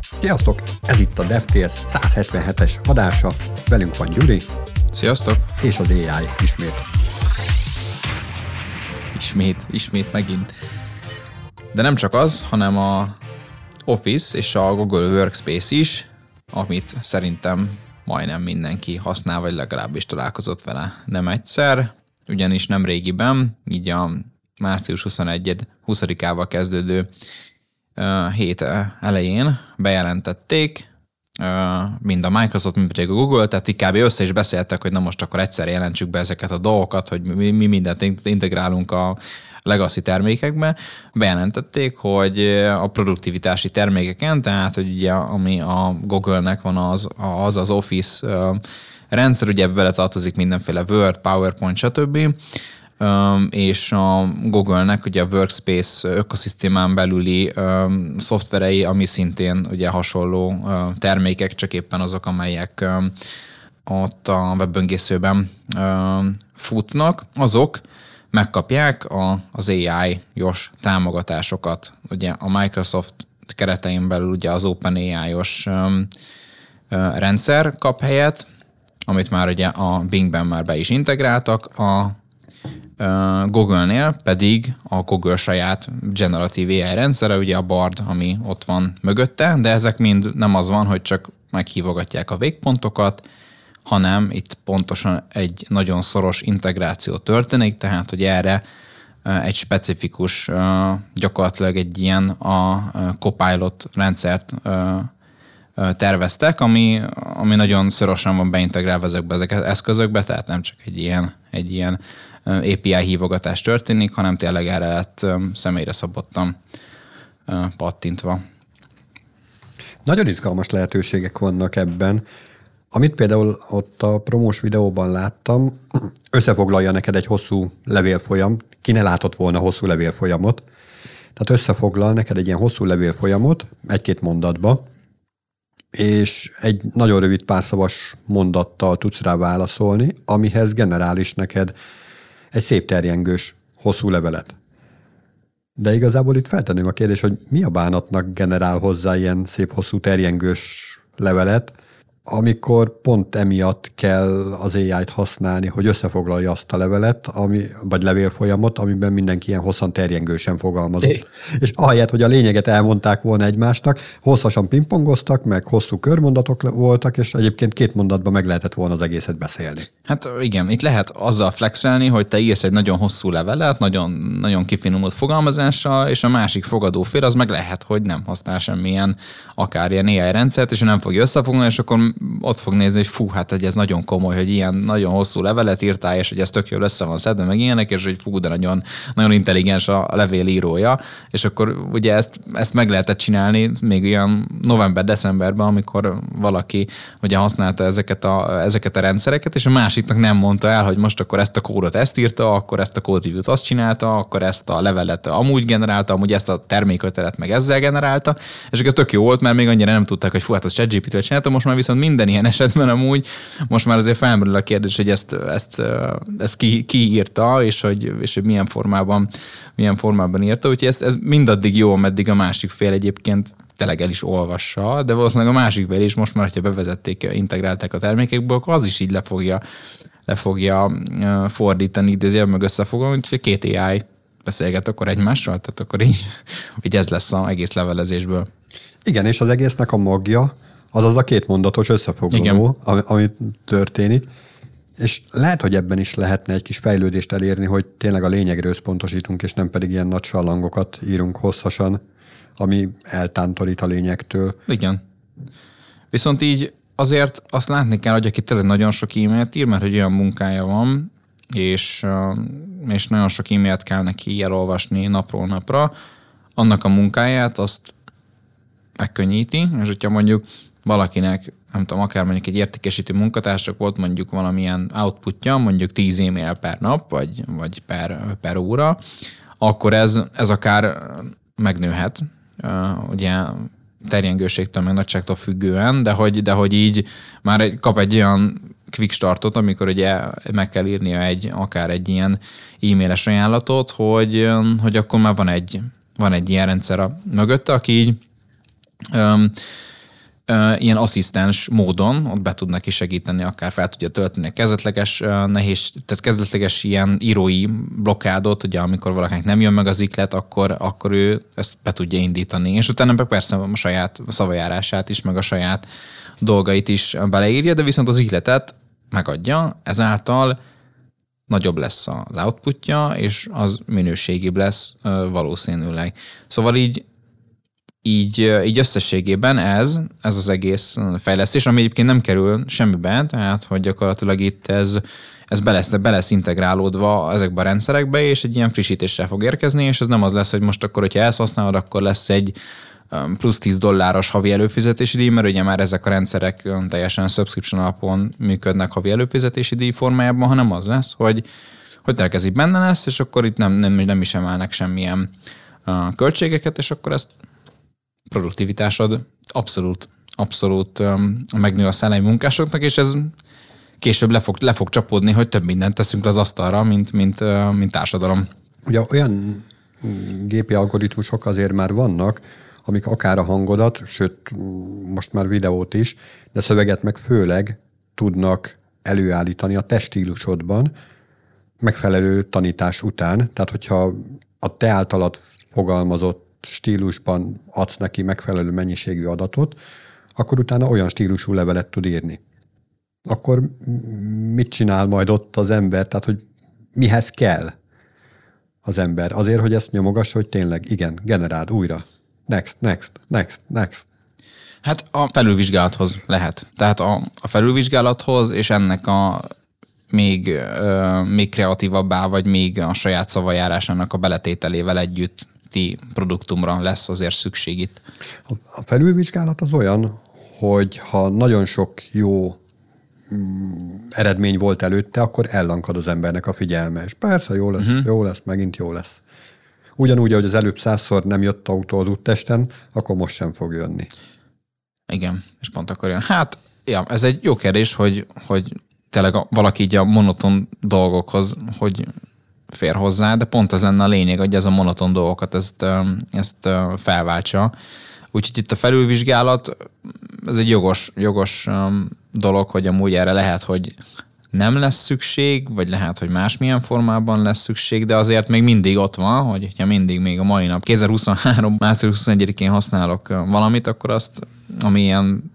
Sziasztok! Ez itt a DevTales 177-es adása. Velünk van Gyuri. Sziasztok! És az AI ismét. Ismét, ismét megint. De nem csak az, hanem a Office és a Google Workspace is, amit szerintem majdnem mindenki használ, vagy legalábbis találkozott vele nem egyszer, ugyanis nem régiben, így a március 21 20-ával kezdődő hét elején bejelentették, mind a Microsoft, mind pedig a Google, tehát kb. össze is beszéltek, hogy na most akkor egyszer jelentsük be ezeket a dolgokat, hogy mi, mi mindent integrálunk a legacy termékekbe. Bejelentették, hogy a produktivitási termékeken, tehát hogy ugye ami a Google-nek van az az, az Office rendszer, ugye bele tartozik mindenféle Word, PowerPoint, stb és a Google-nek ugye a Workspace ökoszisztémán belüli szoftverei, ami szintén ugye hasonló termékek, csak éppen azok, amelyek ott a webböngészőben futnak, azok megkapják a, az AI-os támogatásokat. Ugye a Microsoft keretein belül ugye az OpenAI-os rendszer kap helyet, amit már ugye a Bingben már be is integráltak, a Google-nél pedig a Google saját generatív AI rendszere, ugye a Bard, ami ott van mögötte, de ezek mind nem az van, hogy csak meghívogatják a végpontokat, hanem itt pontosan egy nagyon szoros integráció történik, tehát hogy erre egy specifikus, gyakorlatilag egy ilyen a Copilot rendszert terveztek, ami, ami nagyon szorosan van beintegrálva ezekbe az eszközökbe, tehát nem csak egy ilyen, egy ilyen API hívogatás történik, hanem tényleg erre lett személyre szabottan pattintva. Nagyon izgalmas lehetőségek vannak ebben. Amit például ott a promós videóban láttam, összefoglalja neked egy hosszú levélfolyam, ki ne látott volna hosszú levélfolyamot, tehát összefoglal neked egy ilyen hosszú levélfolyamot egy-két mondatba, és egy nagyon rövid párszavas mondattal tudsz rá válaszolni, amihez generális neked egy szép terjengős, hosszú levelet. De igazából itt feltenném a kérdést, hogy mi a bánatnak generál hozzá ilyen szép, hosszú terjengős levelet, amikor pont emiatt kell az AI-t használni, hogy összefoglalja azt a levelet, ami, vagy levélfolyamot, amiben mindenki ilyen hosszan terjengősen fogalmazott. É. És ahelyett, hogy a lényeget elmondták volna egymásnak, hosszasan pingpongoztak, meg hosszú körmondatok voltak, és egyébként két mondatban meg lehetett volna az egészet beszélni. Hát igen, itt lehet azzal flexelni, hogy te írsz egy nagyon hosszú levelet, nagyon, nagyon kifinomult fogalmazással, és a másik fogadó fél az meg lehet, hogy nem használ semmilyen akár ilyen AI rendszert, és nem fogja összefoglalni, és akkor ott fog nézni, hogy fú, hát hogy ez nagyon komoly, hogy ilyen nagyon hosszú levelet írtál, és hogy ez tök jól össze van szedve, meg ilyenek, és hogy fú, de nagyon, nagyon intelligens a levél írója, és akkor ugye ezt, ezt meg lehetett csinálni még ilyen november-decemberben, amikor valaki ugye használta ezeket a, ezeket a rendszereket, és a másiknak nem mondta el, hogy most akkor ezt a kódot ezt írta, akkor ezt a kódreview-t azt csinálta, akkor ezt a levelet amúgy generálta, amúgy ezt a termékötelet meg ezzel generálta, és ez tök jó volt, mert még annyira nem tudták, hogy fú, hát az ChatGPT-vel csinálta, most már viszont minden ilyen esetben amúgy most már azért felmerül a kérdés, hogy ezt, ezt, ezt ki, ki írta, és hogy, és hogy milyen formában, milyen formában írta. Úgyhogy ez, ez mindaddig jó, ameddig a másik fél egyébként tényleg el is olvassa, de valószínűleg a másik fél is most már, hogyha bevezették, integrálták a termékekből, akkor az is így le fogja, le fogja fordítani, idézőjelben meg összefoglalni, úgyhogy két AI beszélget akkor egymással, tehát akkor így, így ez lesz az egész levelezésből. Igen, és az egésznek a magja, az az a két mondatos összefoglaló, ami, ami történik. És lehet, hogy ebben is lehetne egy kis fejlődést elérni, hogy tényleg a lényegre összpontosítunk, és nem pedig ilyen nagy sallangokat írunk hosszasan, ami eltántorít a lényegtől. Igen. Viszont így azért azt látni kell, hogy aki tényleg nagyon sok e-mailt ír, mert hogy olyan munkája van, és, és nagyon sok e-mailt kell neki elolvasni napról napra, annak a munkáját azt megkönnyíti, és hogyha mondjuk valakinek, nem tudom, akár mondjuk egy értékesítő munkatársak volt mondjuk valamilyen outputja, mondjuk 10 e-mail per nap, vagy, vagy per, per óra, akkor ez, ez akár megnőhet, ugye terjengőségtől, meg nagyságtól függően, de hogy, de hogy így már kap egy olyan quick startot, amikor ugye meg kell írnia egy, akár egy ilyen e-mailes ajánlatot, hogy, hogy akkor már van egy, van egy ilyen rendszer a mögötte, aki így um, ilyen asszisztens módon ott be tud neki segíteni, akár fel tudja tölteni a kezdetleges nehéz, tehát kezdetleges ilyen írói blokkádot, ugye amikor valakinek nem jön meg az iklet, akkor, akkor ő ezt be tudja indítani. És utána meg persze a saját szavajárását is, meg a saját dolgait is beleírja, de viszont az ikletet megadja, ezáltal nagyobb lesz az outputja, és az minőségibb lesz valószínűleg. Szóval így így, így összességében ez, ez az egész fejlesztés, ami egyébként nem kerül semmibe, tehát hogy gyakorlatilag itt ez, ez be lesz, be lesz integrálódva ezekbe a rendszerekbe, és egy ilyen frissítéssel fog érkezni, és ez nem az lesz, hogy most akkor, hogyha ezt használod, akkor lesz egy plusz 10 dolláros havi előfizetési díj, mert ugye már ezek a rendszerek teljesen subscription alapon működnek havi előfizetési díj formájában, hanem az lesz, hogy, hogy elkezdik benne lesz, és akkor itt nem, nem, nem is emelnek semmilyen költségeket, és akkor ezt produktivitásod abszolút, abszolút um, megnő a szellemi munkásoknak, és ez később le fog, le fog csapódni, hogy több mindent teszünk az asztalra, mint, mint, uh, mint társadalom. Ugye olyan gépi algoritmusok azért már vannak, amik akár a hangodat, sőt, most már videót is, de szöveget meg főleg tudnak előállítani a testílusodban megfelelő tanítás után. Tehát, hogyha a te általad fogalmazott stílusban adsz neki megfelelő mennyiségű adatot, akkor utána olyan stílusú levelet tud írni. Akkor mit csinál majd ott az ember? Tehát, hogy mihez kell az ember? Azért, hogy ezt nyomogassa, hogy tényleg, igen, generáld újra. Next, next, next, next. Hát a felülvizsgálathoz lehet. Tehát a, a felülvizsgálathoz és ennek a még, ö, még kreatívabbá, vagy még a saját szavajárásának a beletételével együtt ti produktumra lesz azért szükség itt. A felülvizsgálat az olyan, hogy ha nagyon sok jó mm, eredmény volt előtte, akkor ellankad az embernek a figyelme. És persze, jó lesz, uh-huh. jó lesz, megint jó lesz. Ugyanúgy, ahogy az előbb százszor nem jött autó az úttesten, akkor most sem fog jönni. Igen, és pont akkor jön. Hát, ja, ez egy jó kérdés, hogy, hogy tényleg valaki így a monoton dolgokhoz, hogy fér hozzá, de pont az lenne a lényeg, hogy ez a monoton dolgokat ezt, ezt felváltsa. Úgyhogy itt a felülvizsgálat, ez egy jogos, jogos dolog, hogy amúgy erre lehet, hogy nem lesz szükség, vagy lehet, hogy másmilyen formában lesz szükség, de azért még mindig ott van, hogy ha mindig még a mai nap 2023. március 21-én használok valamit, akkor azt, ami ilyen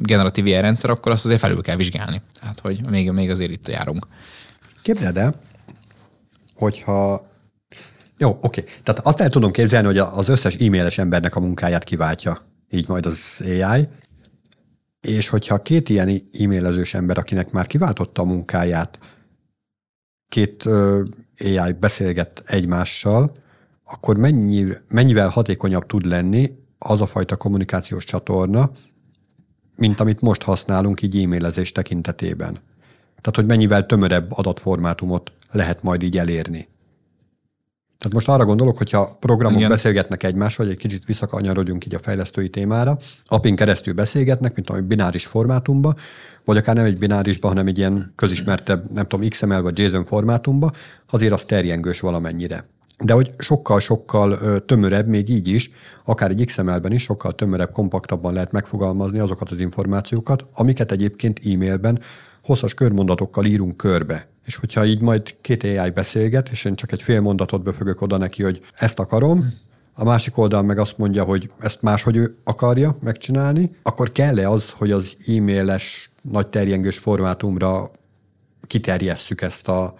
generatív ilyen rendszer, akkor azt azért felül kell vizsgálni. Tehát, hogy még, még azért itt járunk. Képzeld el, hogyha jó, oké. Tehát azt el tudom képzelni, hogy az összes e-mailes embernek a munkáját kiváltja így majd az AI, és hogyha két ilyen e-mailezős ember, akinek már kiváltotta a munkáját, két AI beszélget egymással, akkor mennyi, mennyivel hatékonyabb tud lenni az a fajta kommunikációs csatorna, mint amit most használunk így e-mailezés tekintetében. Tehát, hogy mennyivel tömörebb adatformátumot lehet majd így elérni. Tehát most arra gondolok, hogyha programok Igen. beszélgetnek egymással, hogy egy kicsit visszakanyarodjunk így a fejlesztői témára, apin keresztül beszélgetnek, mint egy bináris formátumba, vagy akár nem egy binárisba, hanem egy ilyen közismertebb, nem tudom, XML vagy JSON formátumba, azért az terjengős valamennyire. De hogy sokkal-sokkal tömörebb, még így is, akár egy XML-ben is sokkal tömörebb, kompaktabban lehet megfogalmazni azokat az információkat, amiket egyébként e-mailben hosszas körmondatokkal írunk körbe. És hogyha így majd két AI beszélget, és én csak egy fél mondatot befögök oda neki, hogy ezt akarom, a másik oldal meg azt mondja, hogy ezt máshogy ő akarja megcsinálni, akkor kell-e az, hogy az e-mailes nagy terjengős formátumra kiterjesszük ezt a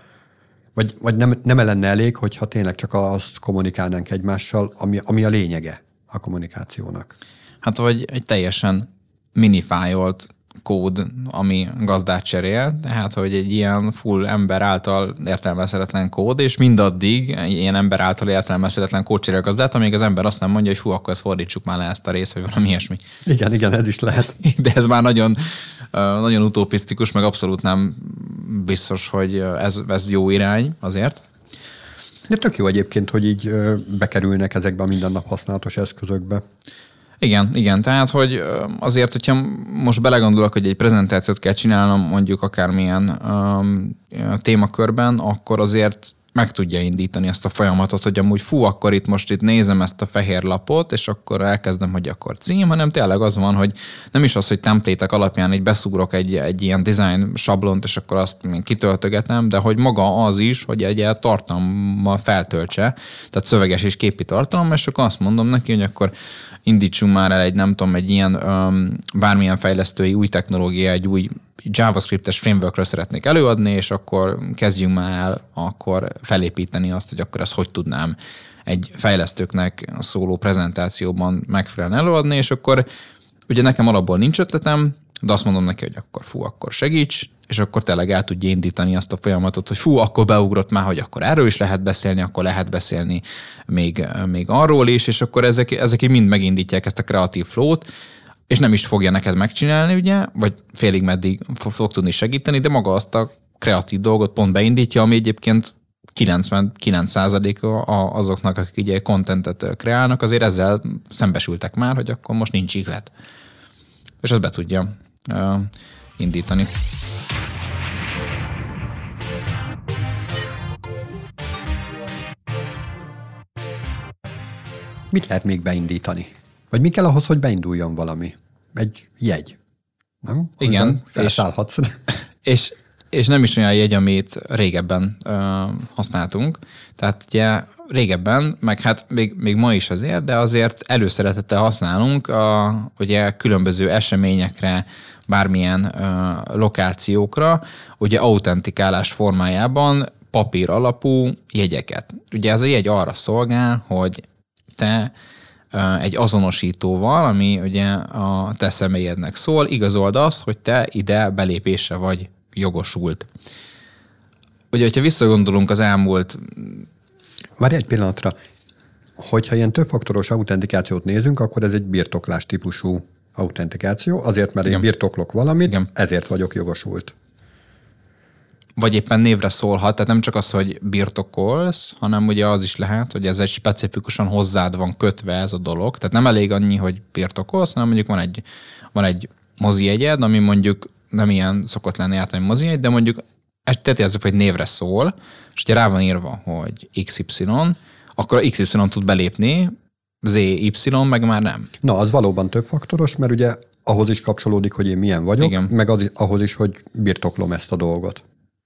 vagy, vagy nem, nem lenne elég, hogyha tényleg csak azt kommunikálnánk egymással, ami, ami a lényege a kommunikációnak. Hát, vagy egy teljesen minifájolt kód, ami gazdát cserél, tehát hogy egy ilyen full ember által értelmezhetetlen kód, és mindaddig ilyen ember által értelmezhetetlen kód cserél gazdát, amíg az ember azt nem mondja, hogy fú, akkor ezt fordítsuk már le ezt a részt, vagy valami ilyesmi. Igen, igen, ez is lehet. De ez már nagyon, nagyon utopisztikus, meg abszolút nem biztos, hogy ez, ez jó irány azért. De tök jó egyébként, hogy így bekerülnek ezekbe a mindennap használatos eszközökbe. Igen, igen. Tehát, hogy azért, hogyha most belegondolok, hogy egy prezentációt kell csinálnom mondjuk akármilyen um, témakörben, akkor azért meg tudja indítani ezt a folyamatot, hogy amúgy fú, akkor itt most itt nézem ezt a fehér lapot, és akkor elkezdem, hogy akkor cím, hanem tényleg az van, hogy nem is az, hogy templétek alapján így beszúrok egy, egy ilyen design sablont, és akkor azt kitöltögetem, de hogy maga az is, hogy egy tartalommal feltöltse, tehát szöveges és képi tartalom, és akkor azt mondom neki, hogy akkor indítsunk már el egy, nem tudom, egy ilyen um, bármilyen fejlesztői új technológia, egy új JavaScript-es frameworkről szeretnék előadni, és akkor kezdjünk már el akkor felépíteni azt, hogy akkor ezt hogy tudnám egy fejlesztőknek szóló prezentációban megfelelően előadni, és akkor ugye nekem alapból nincs ötletem, de azt mondom neki, hogy akkor fú, akkor segíts, és akkor tényleg el tudja indítani azt a folyamatot, hogy fú, akkor beugrott már, hogy akkor erről is lehet beszélni, akkor lehet beszélni még, még arról is, és akkor ezek, ezek mind megindítják ezt a kreatív flót, és nem is fogja neked megcsinálni, ugye, vagy félig meddig fog tudni segíteni, de maga azt a kreatív dolgot pont beindítja, ami egyébként 99%-a azoknak, akik ugye kontentet kreálnak, azért ezzel szembesültek már, hogy akkor most nincs ihlet. És azt be tudja uh, indítani. Mit lehet még beindítani? Vagy mi kell ahhoz, hogy beinduljon valami? Egy jegy. Nem? Igen. És, és, és nem is olyan jegy, amit régebben ö, használtunk. Tehát ugye régebben, meg hát még, még ma is azért, de azért előszeretettel használunk a, ugye különböző eseményekre, bármilyen ö, lokációkra, ugye autentikálás formájában papír alapú jegyeket. Ugye ez a jegy arra szolgál, hogy te egy azonosítóval, ami ugye a te személyednek szól, igazold azt, hogy te ide belépése vagy jogosult. Ugye, hogyha visszagondolunk az elmúlt... Várj egy pillanatra. Hogyha ilyen többfaktoros autentikációt nézünk, akkor ez egy birtoklás típusú autentikáció, azért, mert Igen. én birtoklok valamit, Igen. ezért vagyok jogosult vagy éppen névre szólhat, tehát nem csak az, hogy birtokolsz, hanem ugye az is lehet, hogy ez egy specifikusan hozzád van kötve ez a dolog. Tehát nem elég annyi, hogy birtokolsz, hanem mondjuk van egy, van egy mozi jegyed, ami mondjuk nem ilyen szokott lenni általában mozi jegy, de mondjuk tetézzük, hogy névre szól, és ugye rá van írva, hogy XY, akkor a XY tud belépni, ZY meg már nem. Na, az valóban több faktoros, mert ugye ahhoz is kapcsolódik, hogy én milyen vagyok, Igen. meg az, ahhoz is, hogy birtoklom ezt a dolgot.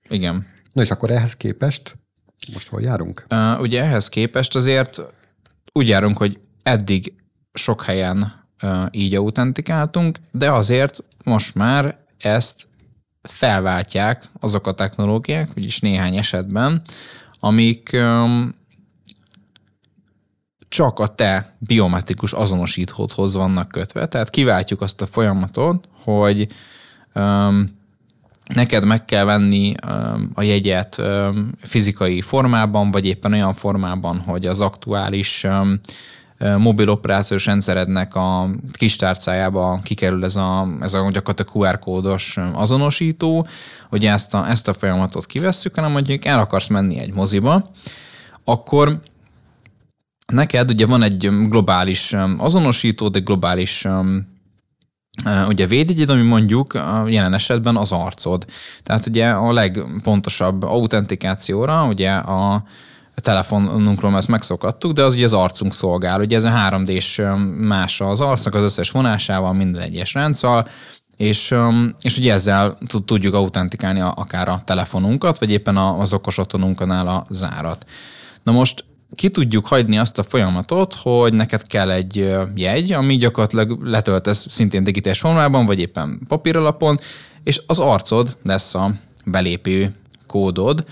Igen. Na és akkor ehhez képest most hol járunk? Uh, ugye ehhez képest azért úgy járunk, hogy eddig sok helyen uh, így autentikáltunk, de azért most már ezt felváltják azok a technológiák, vagyis néhány esetben, amik um, csak a te biometrikus azonosítódhoz vannak kötve. Tehát kiváltjuk azt a folyamatot, hogy um, neked meg kell venni a jegyet fizikai formában, vagy éppen olyan formában, hogy az aktuális mobil operációs rendszerednek a kis tárcájába kikerül ez a, ez a gyakorlatilag QR kódos azonosító, hogy ezt a, ezt a folyamatot kivesszük, hanem mondjuk el akarsz menni egy moziba, akkor neked ugye van egy globális azonosító, de globális ugye védjegyed, ami mondjuk a jelen esetben az arcod. Tehát ugye a legpontosabb autentikációra, ugye a telefonunkról ezt megszokattuk, de az ugye az arcunk szolgál. Ugye ez a 3D-s más az arcnak az összes vonásával, minden egyes rendszal, és, és ugye ezzel tudjuk autentikálni akár a telefonunkat, vagy éppen az okos otthonunknál a zárat. Na most ki tudjuk hagyni azt a folyamatot, hogy neked kell egy jegy, ami gyakorlatilag letöltesz szintén digitális formában, vagy éppen papíralapon, és az arcod lesz a belépő kódod.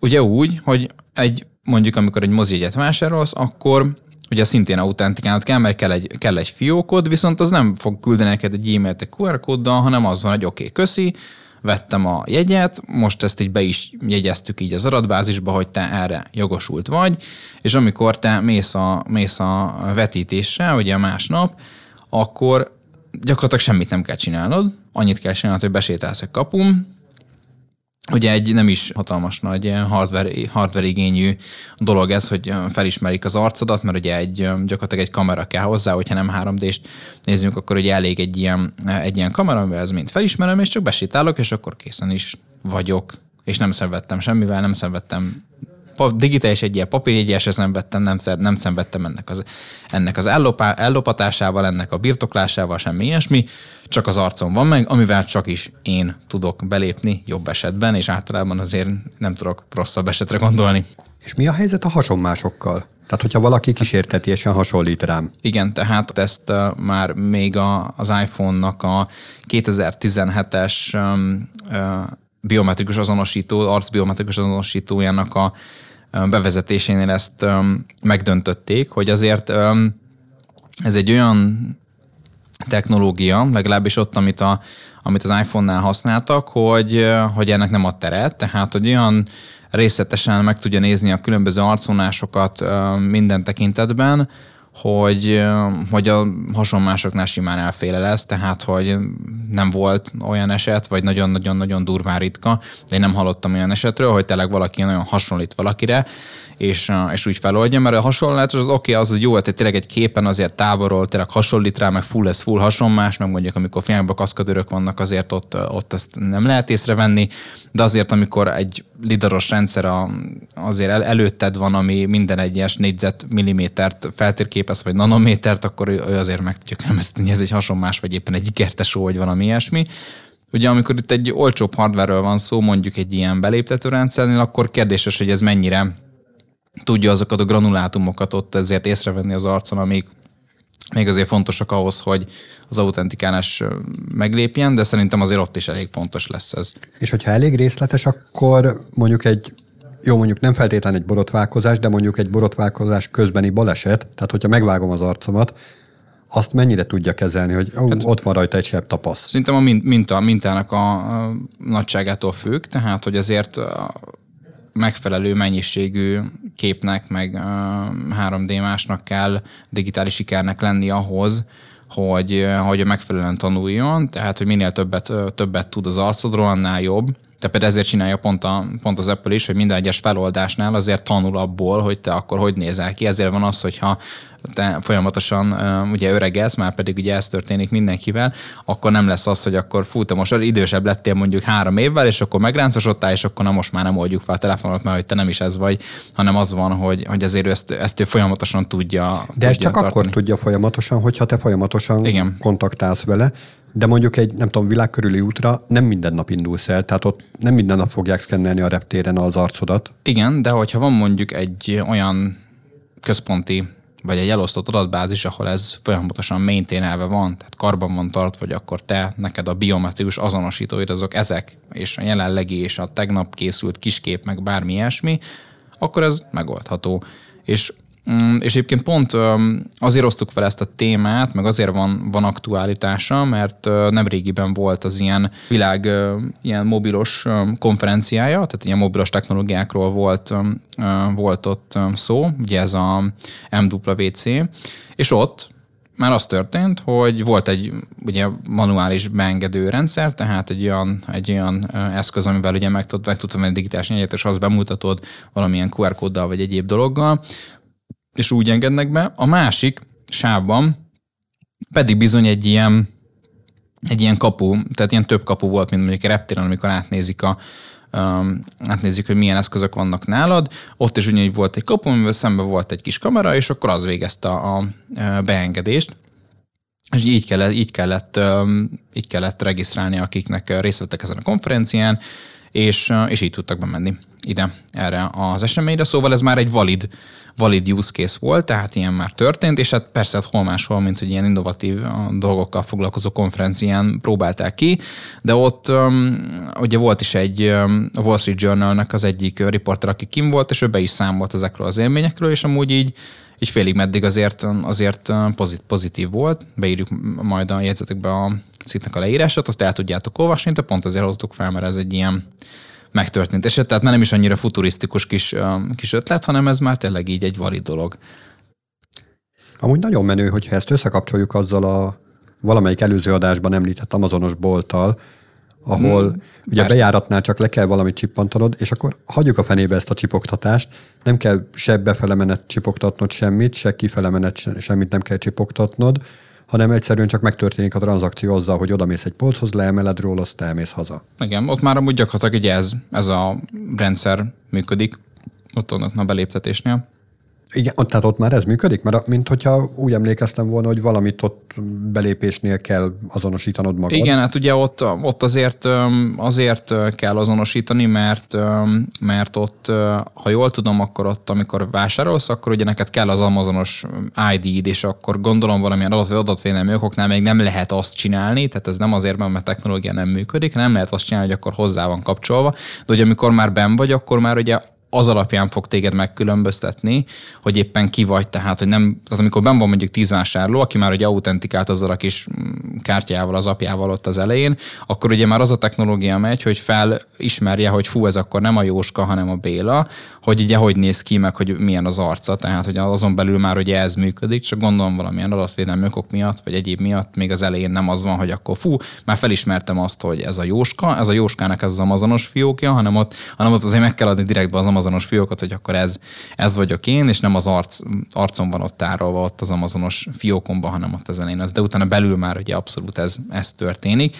Ugye úgy, hogy egy, mondjuk amikor egy mozijegyet vásárolsz, akkor ugye szintén autentikálnod kell, mert kell egy, kell egy fiókod, viszont az nem fog küldeni neked egy e-mailt egy QR kóddal, hanem az van, hogy oké, okay, köszi, vettem a jegyet, most ezt így be is jegyeztük így az adatbázisba, hogy te erre jogosult vagy, és amikor te mész a, mész a vetítésre, ugye a másnap, akkor gyakorlatilag semmit nem kell csinálnod, annyit kell csinálnod, hogy besétálsz egy kapum, Ugye egy nem is hatalmas nagy hardware, hardware igényű dolog ez, hogy felismerik az arcodat, mert ugye egy, gyakorlatilag egy kamera kell hozzá, hogyha nem 3D-st nézzünk, akkor ugye elég egy ilyen, egy ilyen kamera, amivel ez mind felismerem, és csak besétálok, és akkor készen is vagyok. És nem szenvedtem semmivel, nem szenvedtem digitális egy ilyen papírjegyel se szenvedtem, nem, nem szenvedtem ennek az, ennek az ellopá, ellopatásával, ennek a birtoklásával, semmi ilyesmi, csak az arcom van meg, amivel csak is én tudok belépni jobb esetben, és általában azért nem tudok rosszabb esetre gondolni. És mi a helyzet a hasonmásokkal? Tehát, hogyha valaki kísértetiesen hasonlít rám. Igen, tehát ezt uh, már még a, az iPhone-nak a 2017-es um, uh, biometrikus azonosító, arcbiometrikus azonosítójának a bevezetésénél ezt megdöntötték, hogy azért ez egy olyan technológia, legalábbis ott, amit, a, amit az iPhone-nál használtak, hogy, hogy ennek nem ad teret, tehát hogy olyan részletesen meg tudja nézni a különböző arconásokat minden tekintetben, hogy, hogy a hasonlásoknál simán elféle lesz, tehát hogy nem volt olyan eset, vagy nagyon-nagyon-nagyon durván ritka, de én nem hallottam olyan esetről, hogy tényleg valaki nagyon hasonlít valakire, és, és úgy feloldja, mert a hasonlás az oké, okay, az, hogy jó, hogy tényleg egy képen azért távolról tényleg hasonlít rá, meg full lesz full hasonlás, meg mondjuk amikor filmben kaszkadőrök vannak, azért ott, ott ezt nem lehet észrevenni, de azért amikor egy lidaros rendszer azért el, előtted van, ami minden egyes négyzet millimétert feltérképez, vagy nanométert, akkor ő azért meg tudja különböztetni, ez egy hasonlás, vagy éppen egy ikertesó, vagy valami ilyesmi. Ugye amikor itt egy olcsóbb hardware van szó, mondjuk egy ilyen beléptető rendszernél, akkor kérdéses, hogy ez mennyire tudja azokat a granulátumokat ott ezért észrevenni az arcon, amik még azért fontosak ahhoz, hogy az autentikálás meglépjen, de szerintem azért ott is elég fontos lesz ez. És hogyha elég részletes, akkor mondjuk egy jó, mondjuk nem feltétlenül egy borotválkozás, de mondjuk egy borotválkozás közbeni baleset, tehát hogyha megvágom az arcomat, azt mennyire tudja kezelni, hogy ó, hát, ott van rajta egy sebb tapasz? Szerintem a minta, mintának a, a nagyságától függ, tehát hogy azért megfelelő mennyiségű képnek, meg 3D másnak kell digitális sikernek lenni ahhoz, hogy, hogy megfelelően tanuljon, tehát hogy minél többet, többet tud az arcodról, annál jobb. Te például ezért csinálja pont, a, pont az Apple is, hogy minden egyes feloldásnál azért tanul abból, hogy te akkor hogy nézel ki. Ezért van az, hogyha te folyamatosan ugye öregesz, már pedig ugye ez történik mindenkivel, akkor nem lesz az, hogy akkor fú, te most idősebb lettél mondjuk három évvel, és akkor megráncosodtál, és akkor na most már nem oldjuk fel a telefonot, mert hogy te nem is ez vagy, hanem az van, hogy, hogy azért ezt, ezt ő folyamatosan tudja. De tudja ezt csak tartani. akkor tudja folyamatosan, hogyha te folyamatosan Igen. kontaktálsz vele, de mondjuk egy, nem tudom, világkörüli útra nem minden nap indulsz el, tehát ott nem minden nap fogják szkennelni a reptéren az arcodat. Igen, de hogyha van mondjuk egy olyan központi vagy egy elosztott adatbázis, ahol ez folyamatosan maintainelve van, tehát karban van tart, vagy akkor te, neked a biometrikus azonosítóid azok ezek, és a jelenlegi és a tegnap készült kiskép, meg bármi ilyesmi, akkor ez megoldható. És és egyébként pont azért osztuk fel ezt a témát, meg azért van, van aktuálitása, mert nem régiben volt az ilyen világ ilyen mobilos konferenciája, tehát ilyen mobilos technológiákról volt, volt ott szó, ugye ez a MWC, és ott már az történt, hogy volt egy ugye manuális beengedő rendszer, tehát egy olyan, egy olyan eszköz, amivel ugye meg, tud, meg tudtam venni digitális nyegyet, és azt bemutatod valamilyen QR kóddal vagy egyéb dologgal, és úgy engednek be. A másik sávban pedig bizony egy ilyen, egy ilyen kapu, tehát ilyen több kapu volt, mint mondjuk reptéren, amikor átnézik a, um, átnézik, hogy milyen eszközök vannak nálad. Ott is ugyanígy volt egy kapu, amivel szemben volt egy kis kamera, és akkor az végezte a, a beengedést. És így kellett, így, kellett, um, így kellett regisztrálni, akiknek részt vettek ezen a konferencián, és, és így tudtak bemenni ide, erre az eseményre. Szóval ez már egy valid valid use case volt, tehát ilyen már történt, és hát persze hát hol máshol, mint hogy ilyen innovatív dolgokkal foglalkozó konferencián próbálták ki, de ott um, ugye volt is egy um, Wall Street Journal-nek az egyik riporter, aki kim volt, és ő be is számolt ezekről az élményekről, és amúgy így így félig meddig azért, azért pozit, pozitív volt. Beírjuk majd a jegyzetekbe a cikknek a leírását, azt el tudjátok olvasni, de pont azért hoztuk fel, mert ez egy ilyen megtörtént eset, tehát nem is annyira futurisztikus kis, kis ötlet, hanem ez már tényleg így egy valid dolog. Amúgy nagyon menő, hogyha ezt összekapcsoljuk azzal a valamelyik előző adásban említett Amazonos bolttal, ahol hmm, ugye persze. bejáratnál csak le kell valamit csippantanod, és akkor hagyjuk a fenébe ezt a csipogtatást, nem kell se befele menet csipogtatnod semmit, se kifele menet semmit nem kell csipogtatnod, hanem egyszerűen csak megtörténik a tranzakció azzal, hogy odamész egy polchoz, leemeled róla, azt elmész haza. Igen, ott már amúgy gyakorlatilag egy ez, ez a rendszer működik. Ott ott a beléptetésnél. Igen, tehát ott már ez működik? Mert mint hogyha úgy emlékeztem volna, hogy valamit ott belépésnél kell azonosítanod magad. Igen, hát ugye ott, ott azért, azért kell azonosítani, mert, mert ott, ha jól tudom, akkor ott, amikor vásárolsz, akkor ugye neked kell az Amazonos ID-d, és akkor gondolom valamilyen adat, adatvédelmi okoknál még nem lehet azt csinálni, tehát ez nem azért, mert a technológia nem működik, nem lehet azt csinálni, hogy akkor hozzá van kapcsolva, de ugye amikor már ben vagy, akkor már ugye az alapján fog téged megkülönböztetni, hogy éppen ki vagy, tehát, hogy nem, tehát amikor ben van mondjuk tíz vásárló, aki már egy autentikált azzal a kis kártyával, az apjával ott az elején, akkor ugye már az a technológia megy, hogy felismerje, hogy fú, ez akkor nem a Jóska, hanem a Béla, hogy ugye hogy néz ki, meg hogy milyen az arca, tehát hogy azon belül már ugye ez működik, csak gondolom valamilyen adatvédelmi okok miatt, vagy egyéb miatt még az elején nem az van, hogy akkor fú, már felismertem azt, hogy ez a Jóska, ez a Jóskának ez az Amazonos fiókja, hanem ott, hanem ott azért meg kell adni direktbe az Amazonos fiókot, hogy akkor ez, ez vagyok én, és nem az arc, arcom van ott tárolva ott az Amazonos fiókomban, hanem ott az elején az, de utána belül már ugye abszolút ez, ez történik.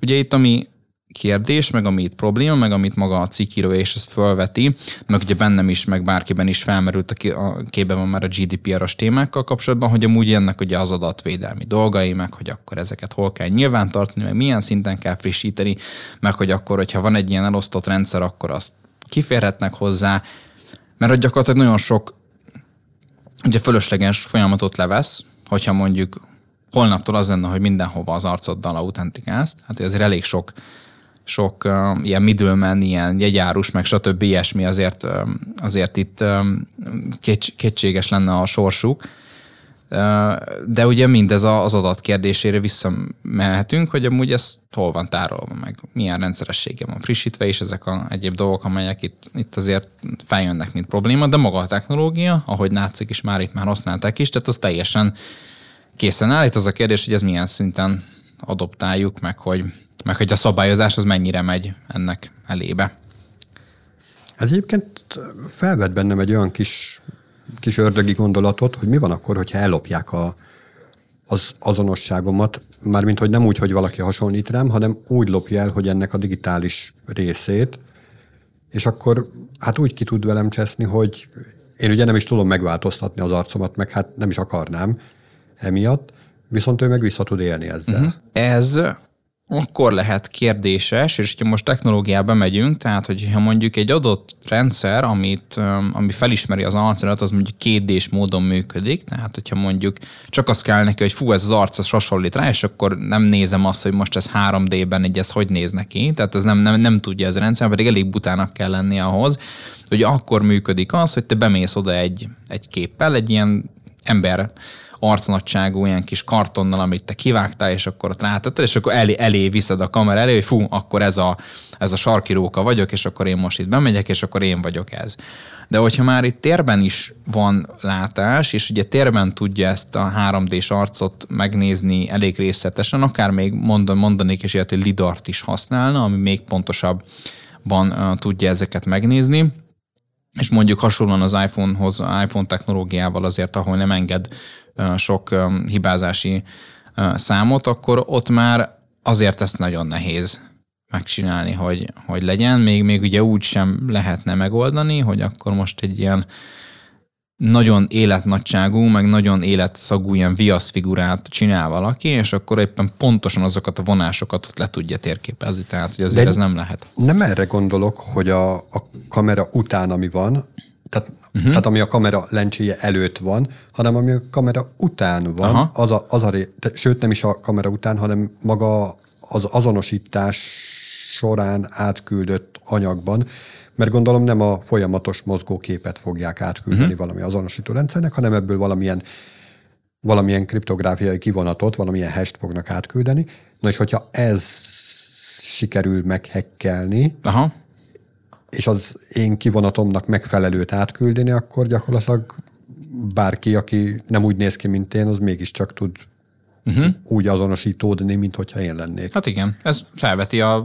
Ugye itt, ami kérdés, meg amit probléma, meg amit maga a cikkíró és ezt fölveti, meg ugye bennem is, meg bárkiben is felmerült, a képben van már a GDPR-os témákkal kapcsolatban, hogy amúgy ennek ugye az adatvédelmi dolgai, meg hogy akkor ezeket hol kell nyilvántartani, meg milyen szinten kell frissíteni, meg hogy akkor, hogyha van egy ilyen elosztott rendszer, akkor azt kiférhetnek hozzá, mert hogy gyakorlatilag nagyon sok ugye fölösleges folyamatot levesz, hogyha mondjuk holnaptól az lenne, hogy mindenhova az arcoddal autentikálsz, hát azért elég sok sok uh, ilyen middleman, ilyen jegyárus, meg stb. ilyesmi azért, uh, azért itt kéts, kétséges lenne a sorsuk. De ugye mindez az adat kérdésére visszamehetünk, hogy amúgy ez hol van tárolva, meg milyen rendszeressége van frissítve, és ezek a egyéb dolgok, amelyek itt, itt azért feljönnek, mint probléma, de maga a technológia, ahogy látszik is már itt már használták is, tehát az teljesen készen áll. Itt az a kérdés, hogy ez milyen szinten adoptáljuk, meg hogy meg hogy a szabályozás az mennyire megy ennek elébe. Ez egyébként felvet bennem egy olyan kis, kis ördögi gondolatot, hogy mi van akkor, hogyha ellopják a, az azonosságomat, mármint, hogy nem úgy, hogy valaki hasonlít rám, hanem úgy lopja el, hogy ennek a digitális részét, és akkor hát úgy ki tud velem cseszni, hogy én ugye nem is tudom megváltoztatni az arcomat, meg hát nem is akarnám emiatt, viszont ő meg vissza tud élni ezzel. Uh-huh. Ez akkor lehet kérdéses, és hogyha most technológiába megyünk, tehát hogyha mondjuk egy adott rendszer, amit, ami felismeri az arcodat, az mondjuk kétdés módon működik, tehát hogyha mondjuk csak azt kell neki, hogy fú, ez az arc, az hasonlít rá, és akkor nem nézem azt, hogy most ez 3D-ben így ez hogy néz neki, tehát ez nem, nem, nem tudja ez a rendszer, pedig elég butának kell lenni ahhoz, hogy akkor működik az, hogy te bemész oda egy, egy képpel, egy ilyen ember arcnagyságú ilyen kis kartonnal, amit te kivágtál, és akkor ott rátetted, és akkor elé, elé viszed a kamera elé, hogy fú, akkor ez a, ez a sarki róka vagyok, és akkor én most itt bemegyek, és akkor én vagyok ez. De hogyha már itt térben is van látás, és ugye térben tudja ezt a 3D-s arcot megnézni elég részletesen, akár még mondan, mondanék és ilyet, hogy lidart is használna, ami még pontosabban tudja ezeket megnézni, és mondjuk hasonlóan az iPhone-hoz, iPhone technológiával azért, ahol nem enged sok hibázási számot, akkor ott már azért ezt nagyon nehéz megcsinálni, hogy, hogy legyen. Még, még ugye úgy sem lehetne megoldani, hogy akkor most egy ilyen nagyon életnagyságú, meg nagyon életszagú ilyen viaszfigurát csinál valaki, és akkor éppen pontosan azokat a vonásokat ott le tudja térképezni, tehát hogy azért De ez nem lehet. Nem erre gondolok, hogy a, a kamera után, ami van, tehát, uh-huh. tehát ami a kamera lencséje előtt van, hanem ami a kamera után van, Aha. az a, az a ré, sőt nem is a kamera után, hanem maga az azonosítás során átküldött anyagban, mert gondolom nem a folyamatos mozgóképet fogják átküldeni uh-huh. valami azonosító rendszernek, hanem ebből valamilyen valamilyen kriptográfiai kivonatot, valamilyen hash fognak átküldeni. Na és hogyha ez sikerül meghekkelni, Aha és az én kivonatomnak megfelelőt átküldeni, akkor gyakorlatilag bárki, aki nem úgy néz ki, mint én, az mégiscsak tud uh-huh. úgy azonosítódni, mint hogyha én lennék. Hát igen, ez felveti a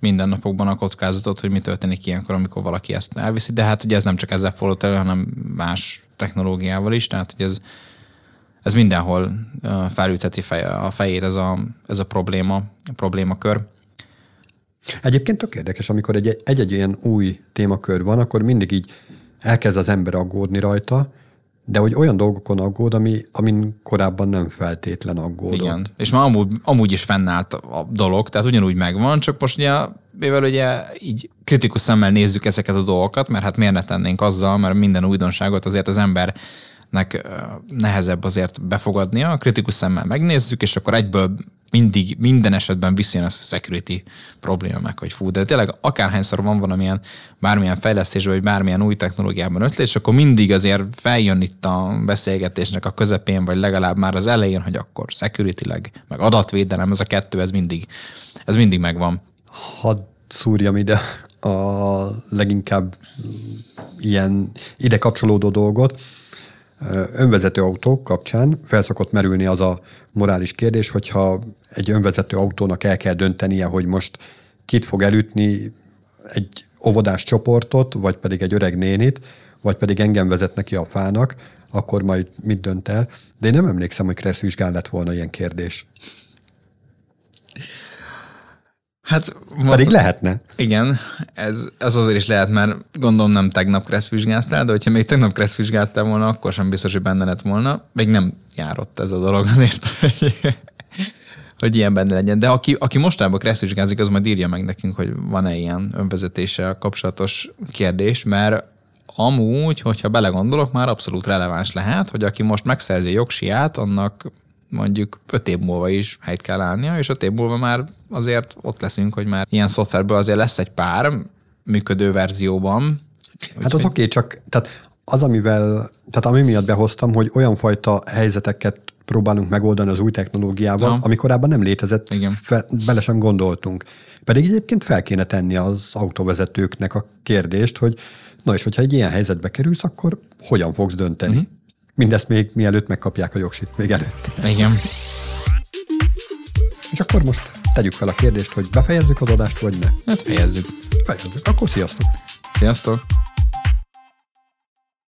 mindennapokban a kockázatot, hogy mi történik ilyenkor, amikor valaki ezt elviszi, de hát ugye ez nem csak ezzel fordult elő, hanem más technológiával is, tehát hogy ez, ez mindenhol felütheti a fejét ez a, ez a probléma, a problémakör. Egyébként tök érdekes, amikor egy-egy ilyen új témakör van, akkor mindig így elkezd az ember aggódni rajta, de hogy olyan dolgokon aggód, ami, amin korábban nem feltétlen aggódott. Igen, és már amúgy, amúgy is fennállt a dolog, tehát ugyanúgy megvan, csak most ugye, mivel ugye így kritikus szemmel nézzük ezeket a dolgokat, mert hát miért ne tennénk azzal, mert minden újdonságot azért az embernek nehezebb azért befogadnia, kritikus szemmel megnézzük, és akkor egyből mindig, minden esetben visszajön az a security probléma meg, hogy fú, de tényleg akárhányszor van valamilyen bármilyen fejlesztés, vagy bármilyen új technológiában ötlet, akkor mindig azért feljön itt a beszélgetésnek a közepén, vagy legalább már az elején, hogy akkor security-leg, meg adatvédelem, ez a kettő, ez mindig, ez mindig megvan. Hadd szúrjam ide a leginkább ilyen ide kapcsolódó dolgot önvezető autók kapcsán felszokott merülni az a morális kérdés, hogyha egy önvezető autónak el kell döntenie, hogy most kit fog elütni egy óvodás csoportot, vagy pedig egy öreg nénit, vagy pedig engem vezet neki a fának, akkor majd mit dönt el. De én nem emlékszem, hogy Kressz vizsgál lett volna ilyen kérdés. Hát, Pedig most, lehetne. Igen, ez, ez azért is lehet, mert gondolom nem tegnap Kressz vizsgáztál, de hogyha még tegnap Kressz vizsgáztál volna, akkor sem biztos, hogy benne lett volna. Még nem járott ez a dolog azért, hogy, hogy ilyen benne legyen. De aki, aki mostában Kressz vizsgázik, az majd írja meg nekünk, hogy van-e ilyen önvezetéssel kapcsolatos kérdés, mert amúgy, hogyha belegondolok, már abszolút releváns lehet, hogy aki most megszerzi a jogsiát, annak mondjuk öt év múlva is helyt kell állnia, és öt év múlva már azért ott leszünk, hogy már ilyen szoftverből azért lesz egy pár működő verzióban. Hát az oké, okay, csak tehát az, amivel, tehát ami miatt behoztam, hogy olyan fajta helyzeteket próbálunk megoldani az új technológiával, no. ami korábban nem létezett, Igen. Fe, bele sem gondoltunk. Pedig egyébként fel kéne tenni az autóvezetőknek a kérdést, hogy na és hogyha egy ilyen helyzetbe kerülsz, akkor hogyan fogsz dönteni? Uh-huh. Mindezt még mielőtt megkapják a jogsit, még előtt. Igen. És akkor most tegyük fel a kérdést, hogy befejezzük az adást, vagy ne? Hát fejezzük. Fejezzük. Akkor sziasztok! Sziasztok!